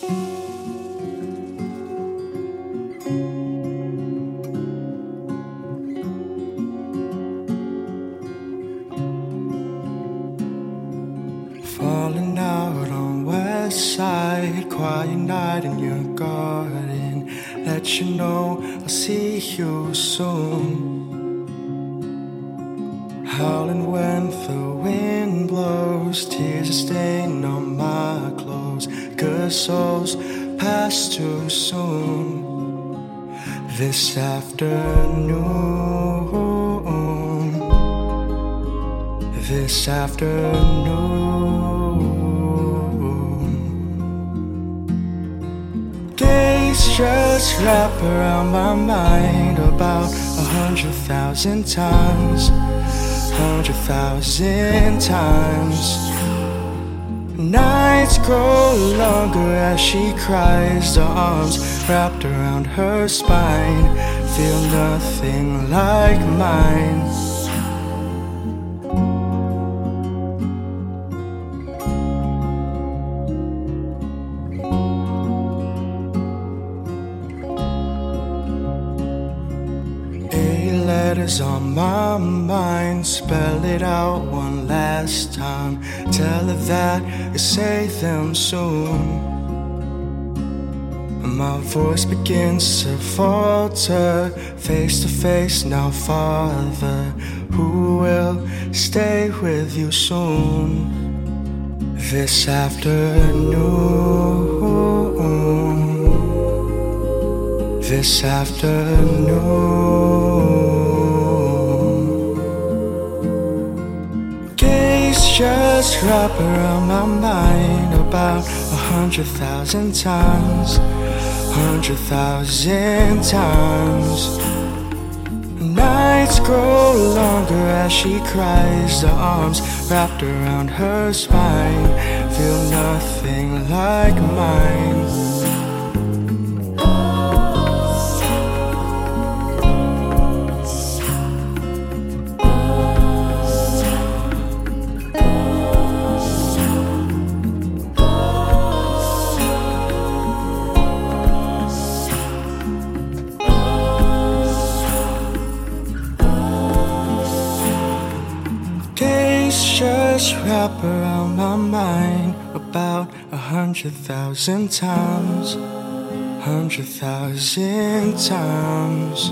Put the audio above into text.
Falling out on West Side, quiet night in your garden. Let you know I'll see you soon. Howling when the wind blows, tears are clothes. Good souls pass too soon. This afternoon, this afternoon. Days just wrap around my mind about a hundred thousand times, hundred thousand times. Nights grow longer as she cries, the arms wrapped around her spine feel nothing like mine. Letters on my mind, spell it out one last time. Tell her that you say them soon. My voice begins to falter, face to face now, Father. Who will stay with you soon? This afternoon, this afternoon. Just around my mind about a hundred thousand times, hundred thousand times. Nights grow longer as she cries, the arms wrapped around her spine feel nothing like mine. Just wrap around my mind about a hundred thousand times, hundred thousand times.